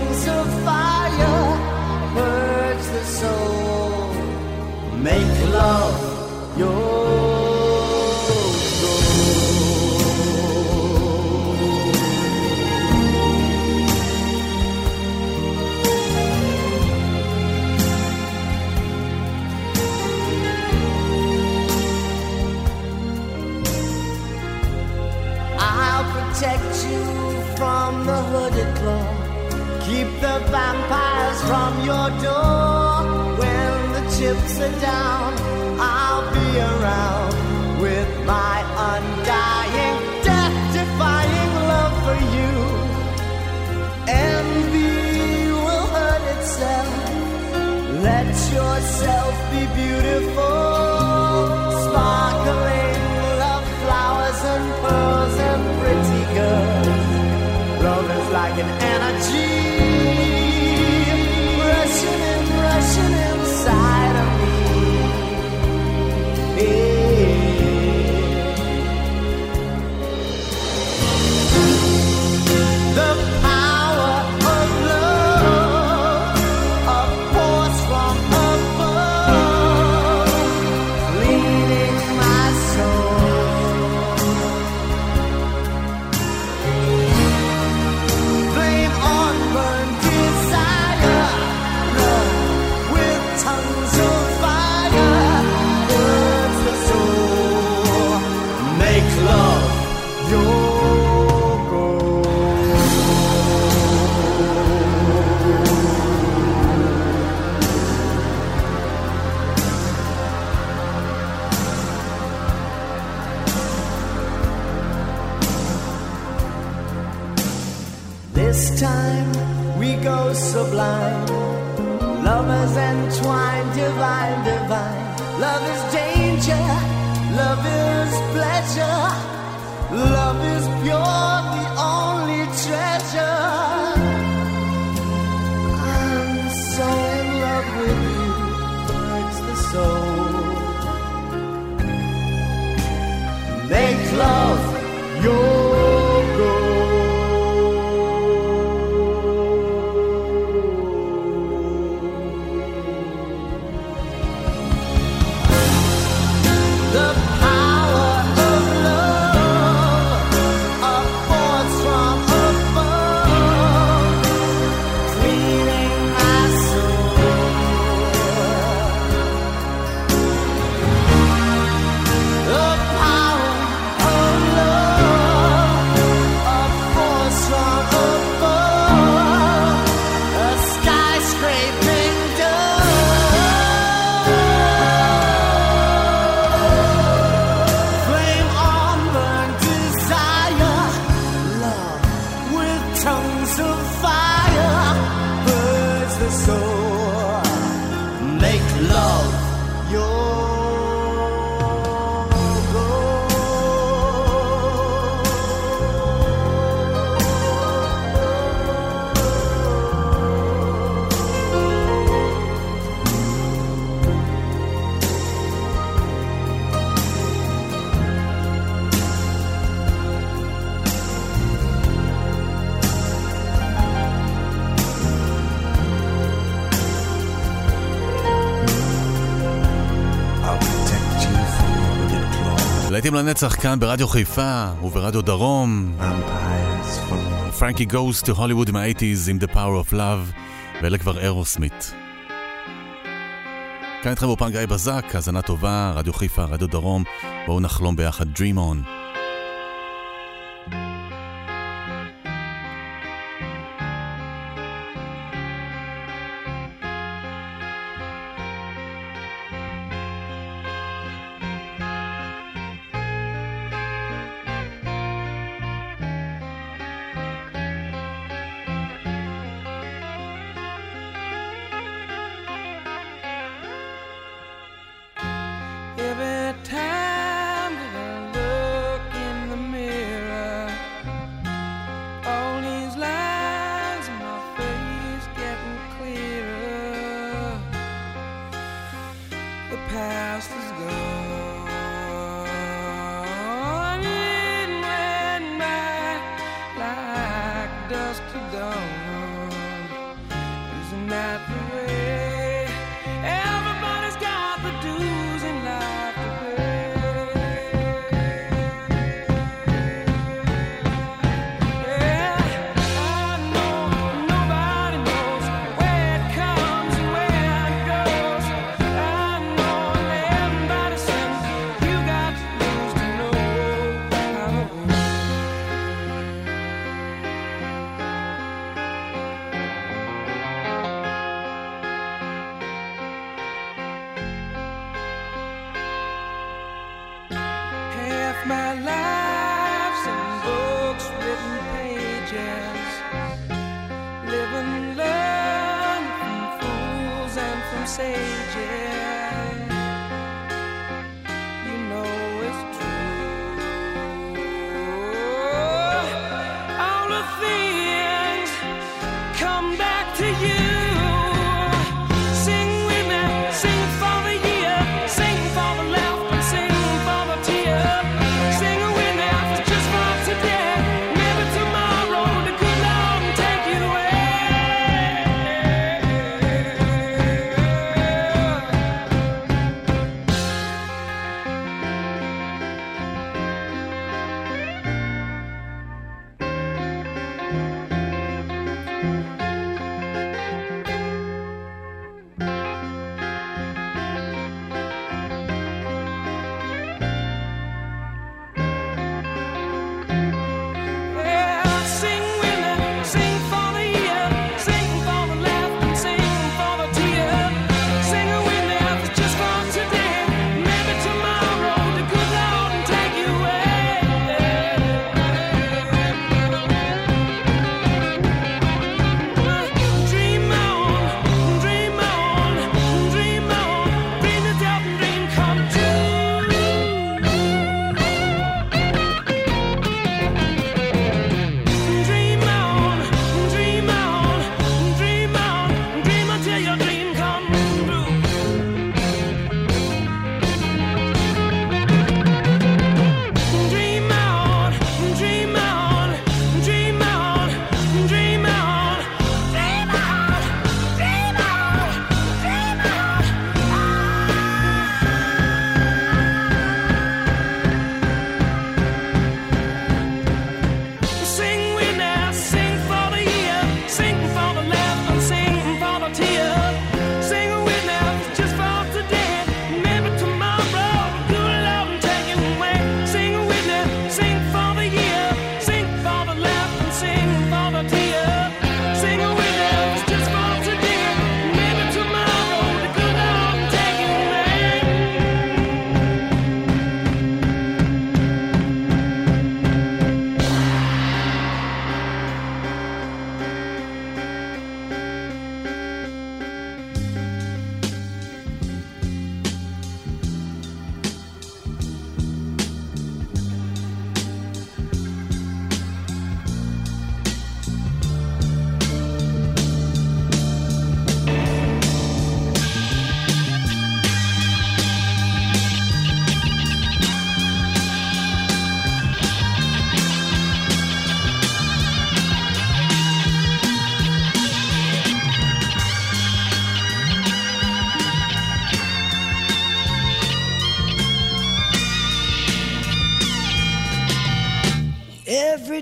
tongues of fire, purge the soul, make love your Keep the vampires from your door. When the chips are down, I'll be around with my undying, death-defying love for you. Envy will hurt itself. Let yourself be beautiful, sparkling love flowers and pearls and pretty girls. Love is like an energy This time we go sublime. Lovers entwined, divine, divine. Love is danger, love is pleasure. Love is pure, the only treasure. I'm so in love with you, hurts the soul. Make love your לנצח כאן ברדיו חיפה וברדיו דרום. פרנקי גוס to Hollywood עם ה-80's עם The Power of Love, ואלה כבר אירוסמית. כאן איתכם באופן גיא בזק, האזנה טובה, רדיו חיפה, רדיו דרום, בואו נחלום ביחד Dream On.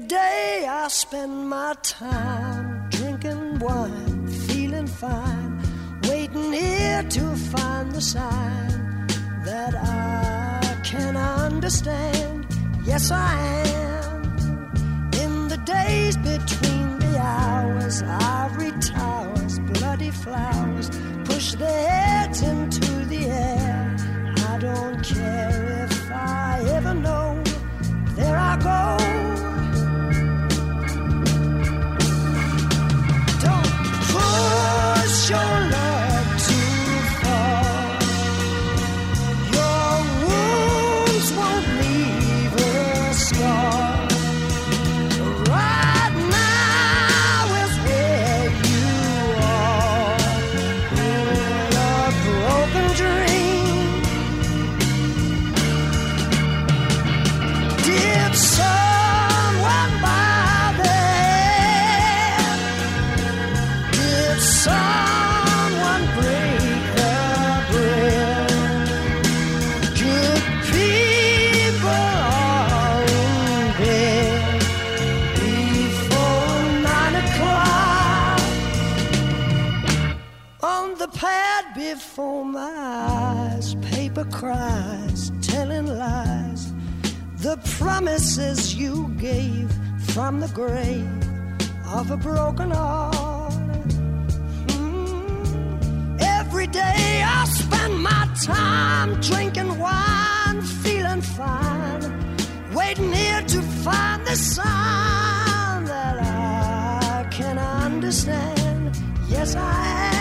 Day I spend my time drinking wine, feeling fine, waiting here to find the sign that I can understand. Yes, I am. In the days between the hours, ivory towers, bloody flowers push their heads into the air. I don't care if I ever know. There I go. your love. Before my eyes, paper cries, telling lies. The promises you gave from the grave of a broken heart. Mm. Every day I spend my time drinking wine, feeling fine, waiting here to find the sign that I can understand. Yes, I am.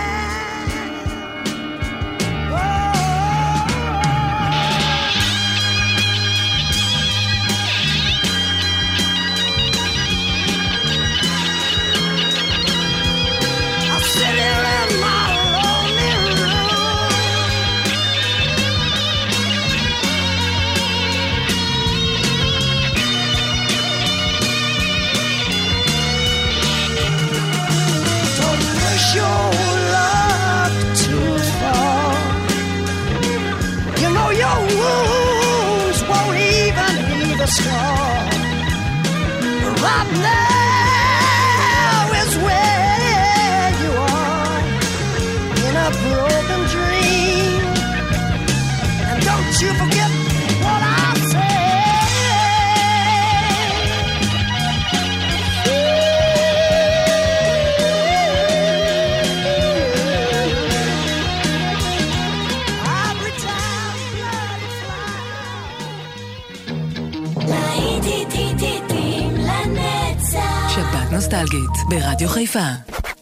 נוסטלגית, ברדיו חיפה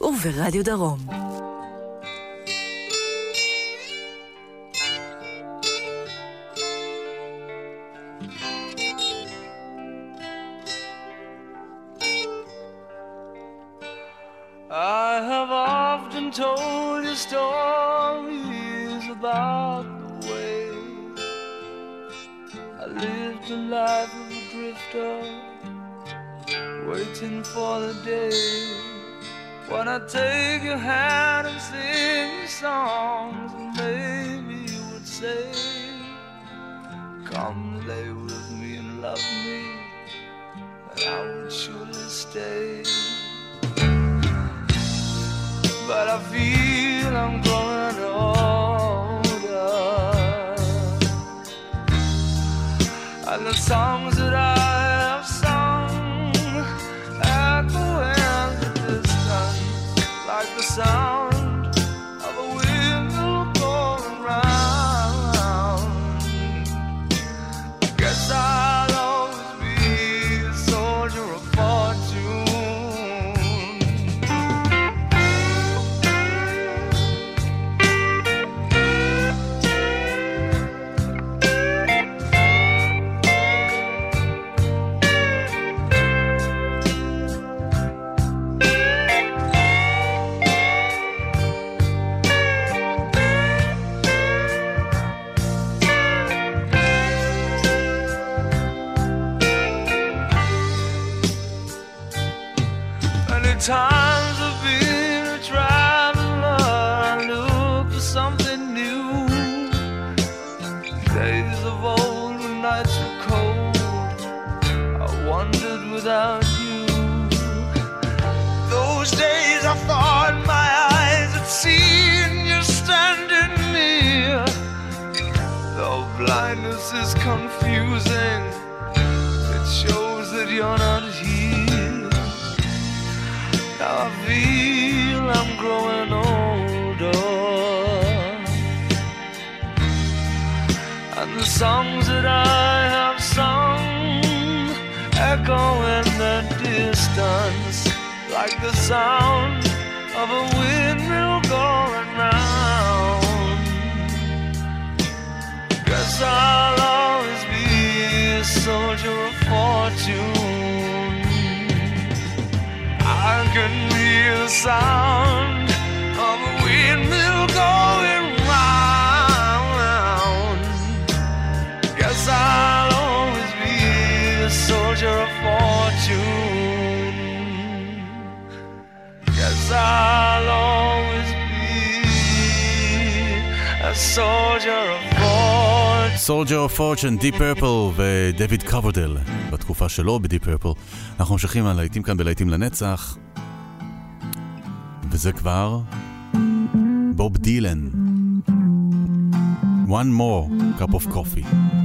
וברדיו דרום. Waiting for the day when I take your hand and sing songs, and New days of old when nights were cold. I wandered without you. Those days I thought my eyes had seen you standing near. Though blindness is confusing, it shows that you're not here. Now I feel I'm growing songs that I have sung echo in the distance like the sound of a windmill going round. Guess I'll always be a soldier of fortune. I can hear the sound of a windmill going. measure of fortune. Yes, I'll always be a soldier of fortune. soldier of fortune, Deep Purple ודויד קוברדל בתקופה שלו בדיפ פרפל. אנחנו ממשיכים על להיטים כאן בלהיטים לנצח. וזה כבר בוב דילן. One more cup of coffee.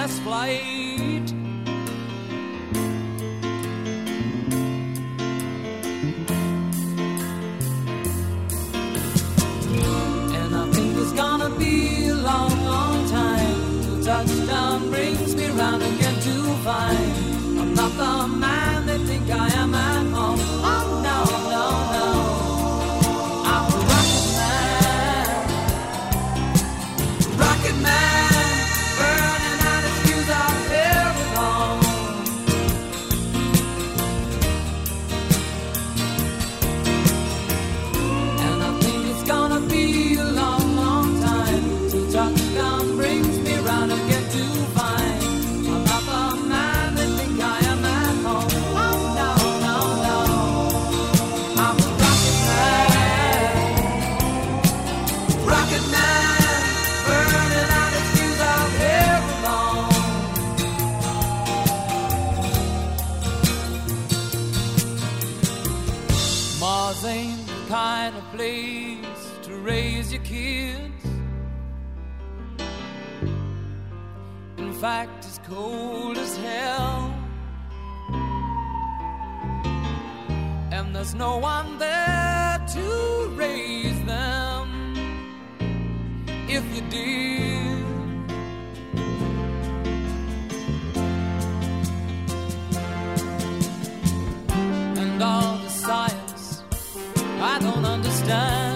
timeless flight. Fact it's cold as hell. And there's no one there to raise them if you did. And all the science I don't understand.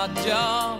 My job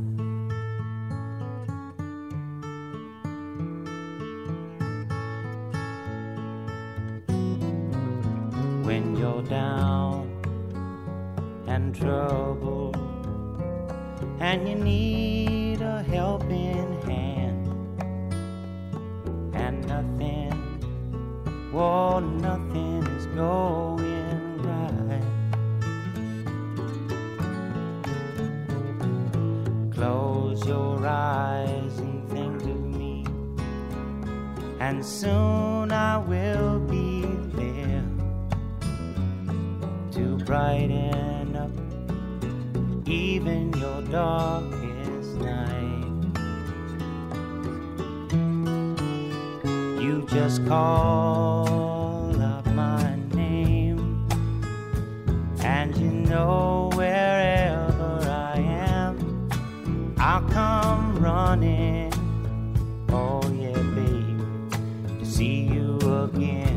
Even your darkest night. You just call out my name, and you know wherever I am, I'll come running. Oh, yeah, baby, to see you again.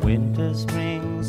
Winter, spring,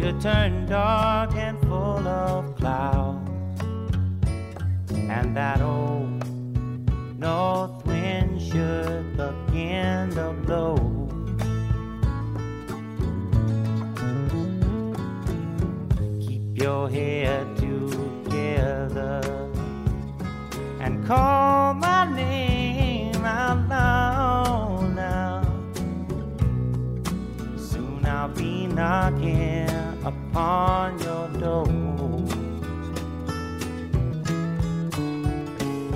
should turn dark and full of clouds, and that old north wind should begin to blow. Keep your head together and call upon your door.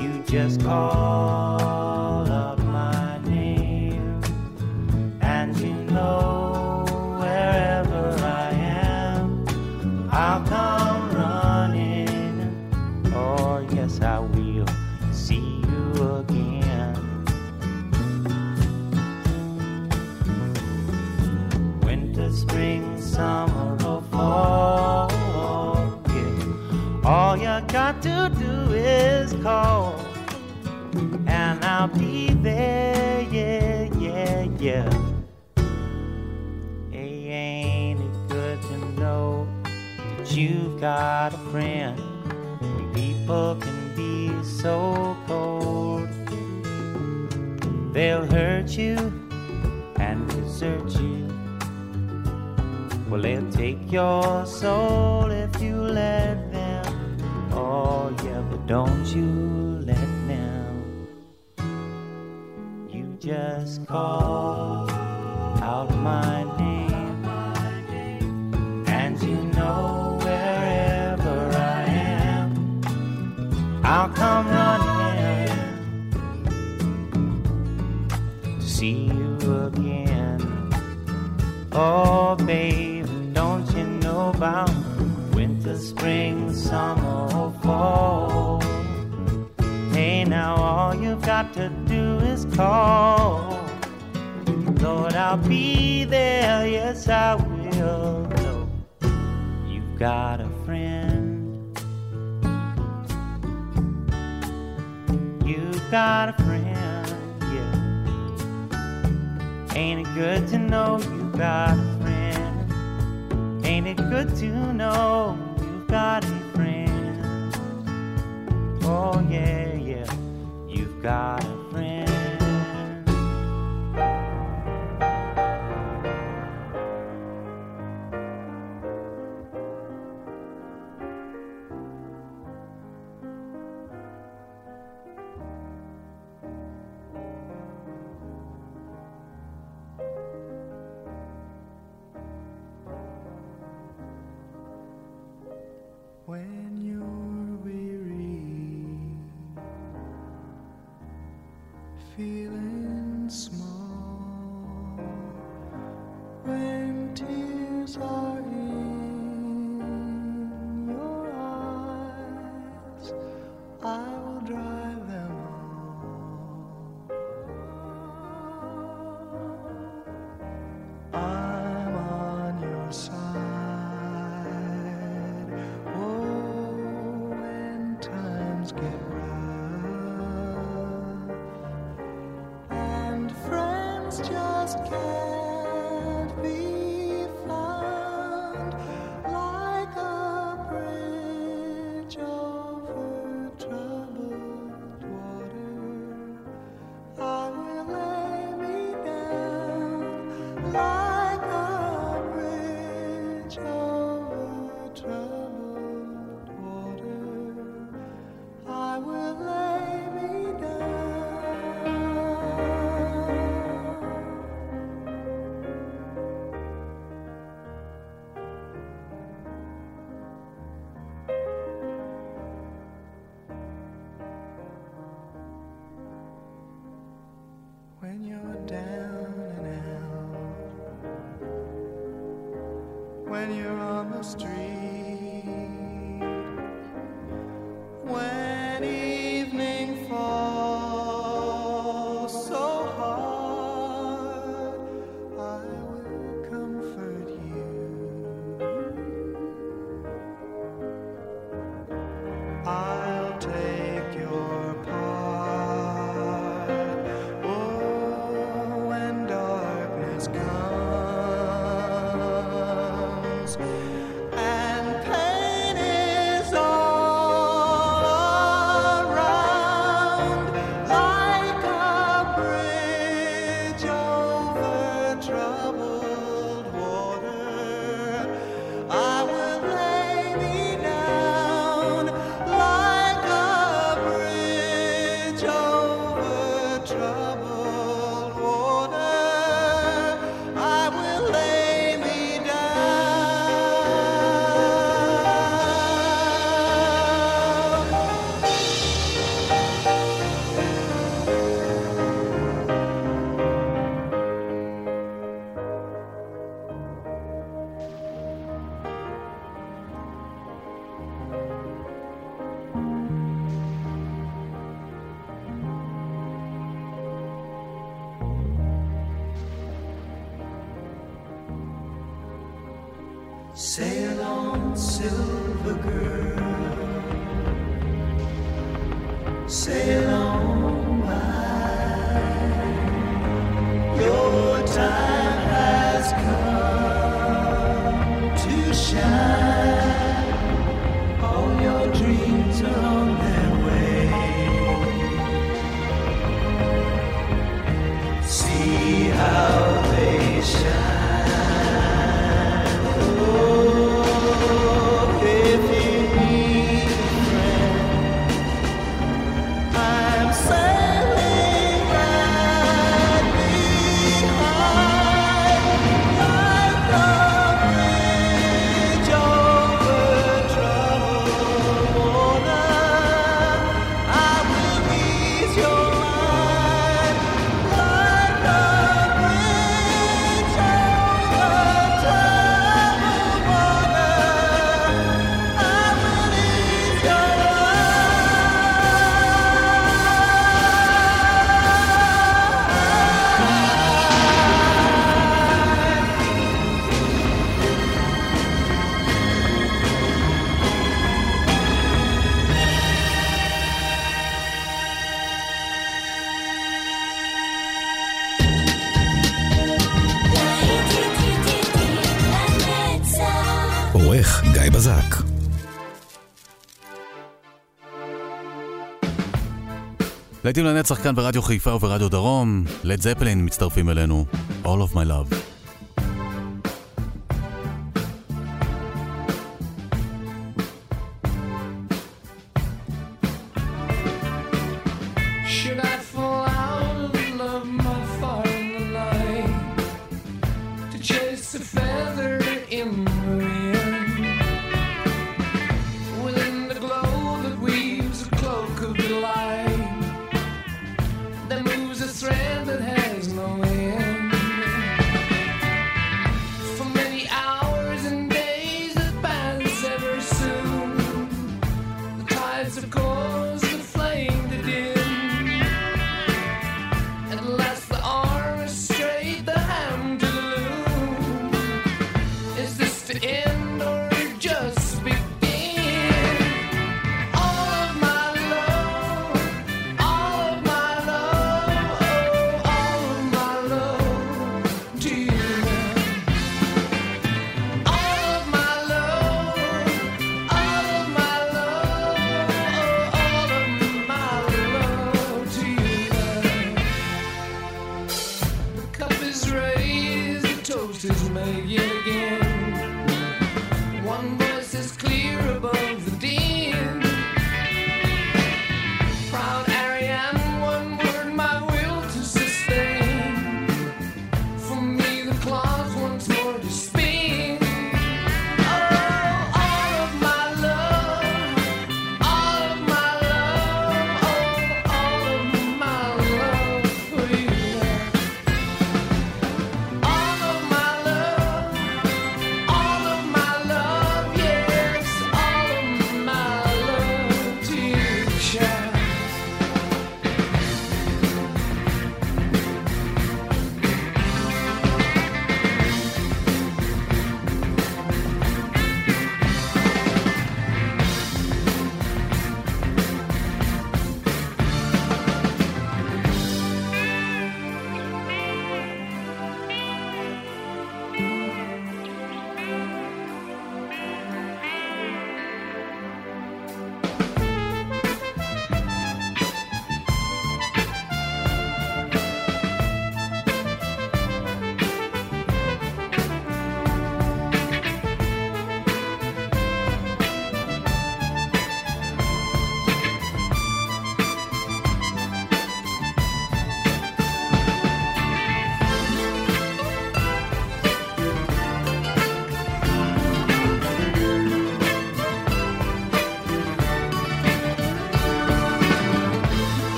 You just call I'll be there. Yeah, yeah, yeah. Hey, ain't it good to know that you've got a friend? People can be so cold, they'll hurt you and desert you. Well, they'll take your soul if you let them. Oh, yeah, but don't you call out my name, and you know wherever I am, I'll come running to see you again. Oh, baby, don't you know about winter, spring, summer, or fall? Hey, now all you've got to do is call. Lord, I'll be there, yes, I will. You've got a friend. You've got a friend, yeah. Ain't it good to know you've got a friend? Ain't it good to know you've got a friend? Oh, yeah, yeah, you've got a Sail on, silver girl. Sail להיטים לנצח כאן ברדיו חיפה וברדיו דרום, לד זפלין מצטרפים אלינו, All of my love.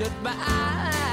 goodbye.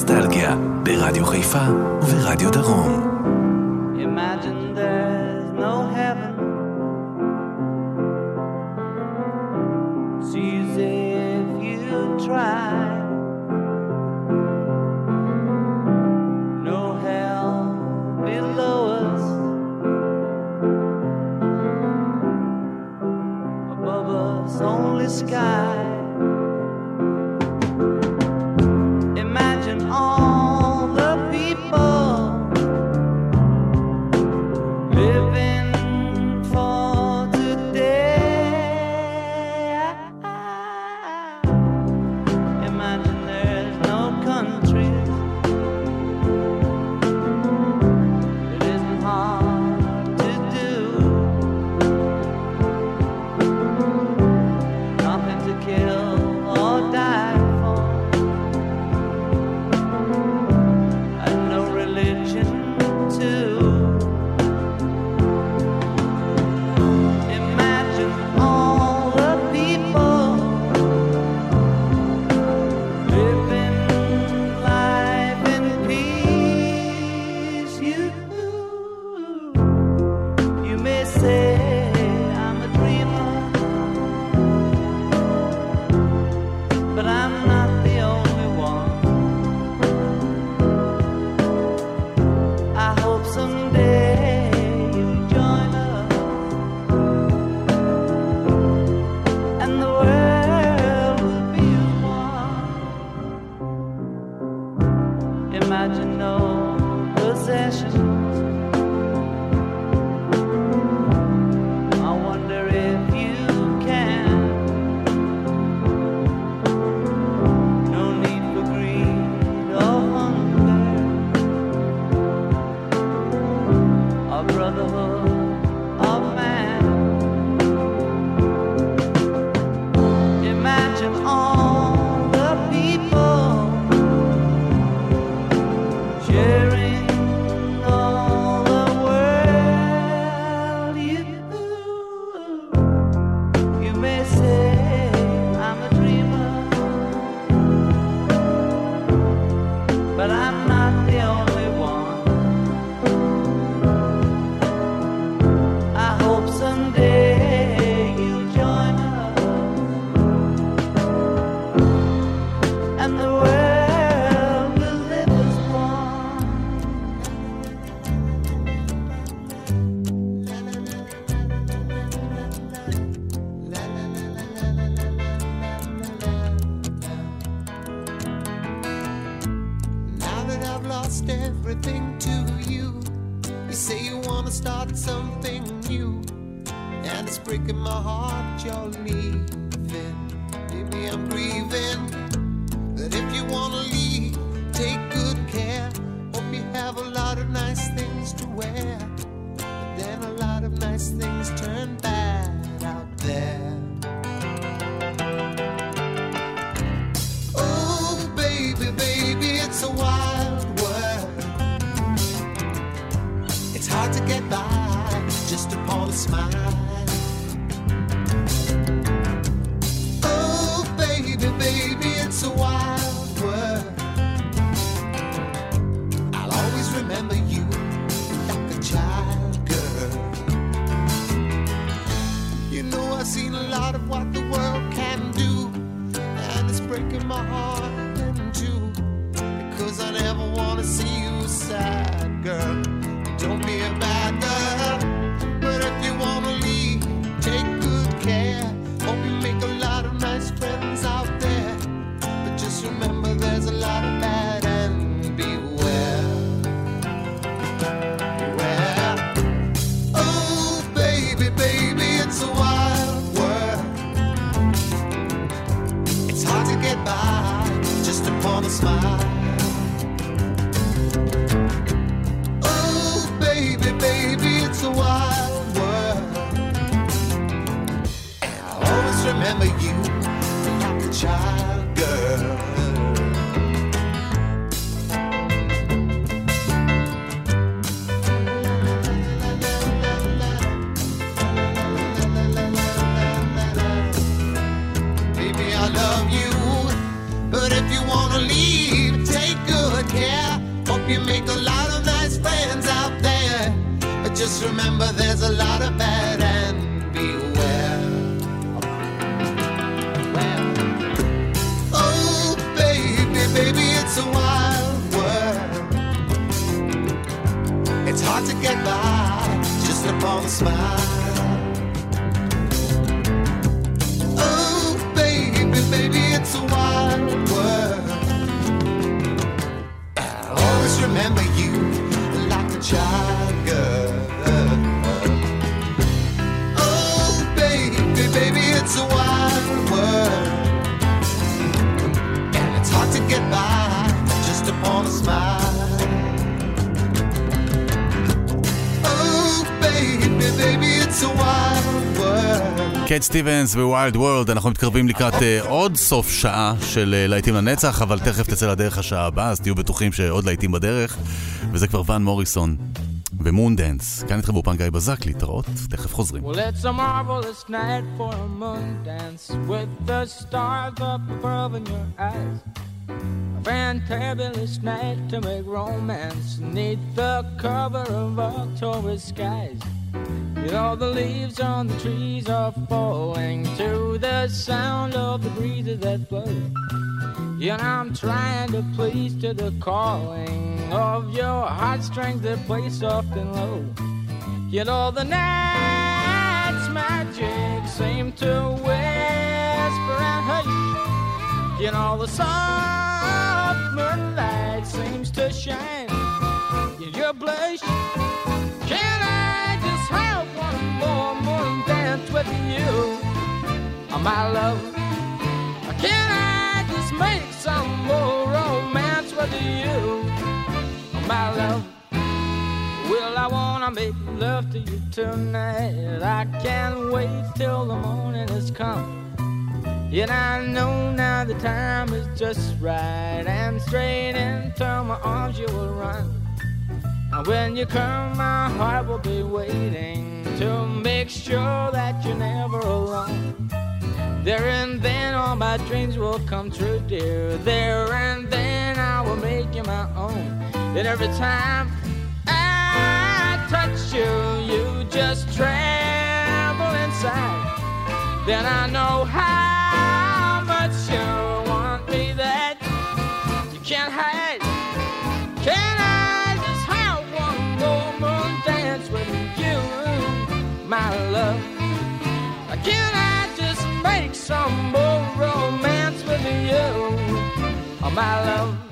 נוסטלגיה, ברדיו חיפה וברדיו דרום. קייט סטיבנס ווילד וורלד, אנחנו מתקרבים לקראת uh, עוד סוף שעה של uh, להיטים לנצח, אבל תכף תצא לדרך השעה הבאה, אז תהיו בטוחים שעוד להיטים בדרך, וזה כבר ון מוריסון ומון דנס. כאן איתכם באופן גיא בזק, להתראות, תכף חוזרים. Well, it's. A fantabulous night to make romance neath the cover of October skies. Know, the leaves on the trees are falling to the sound of the breezes that blow. Know, I'm trying to please to the calling of your heartstrings that play soft and low. You all the night's magic seemed to whisper and hush. You know, the soft moonlight seems to shine in your blush. My love? Can I just make some more romance with you, my love? Well, I wanna make love to you tonight. I can't wait till the morning has come. And I know now the time is just right. And straight into my arms you will run. And when you come, my heart will be waiting to make sure that you're never alone. There and then all my dreams will come true, dear. There and then I will make you my own. And every time I touch you, you just tremble inside. Then I know how some more romance with you, oh, my love?